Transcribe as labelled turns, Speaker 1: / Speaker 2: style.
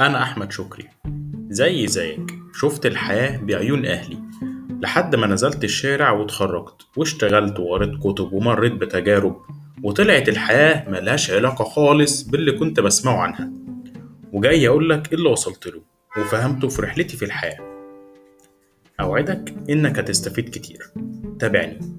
Speaker 1: أنا أحمد شكري. زي زيك شفت الحياة بعيون أهلي. لحد ما نزلت الشارع واتخرجت واشتغلت وقريت كتب ومريت بتجارب وطلعت الحياة ملهاش علاقة خالص باللي كنت بسمعه عنها. وجاي أقولك إيه اللي وصلت له وفهمته في رحلتي في الحياة. أوعدك إنك هتستفيد كتير. تابعني.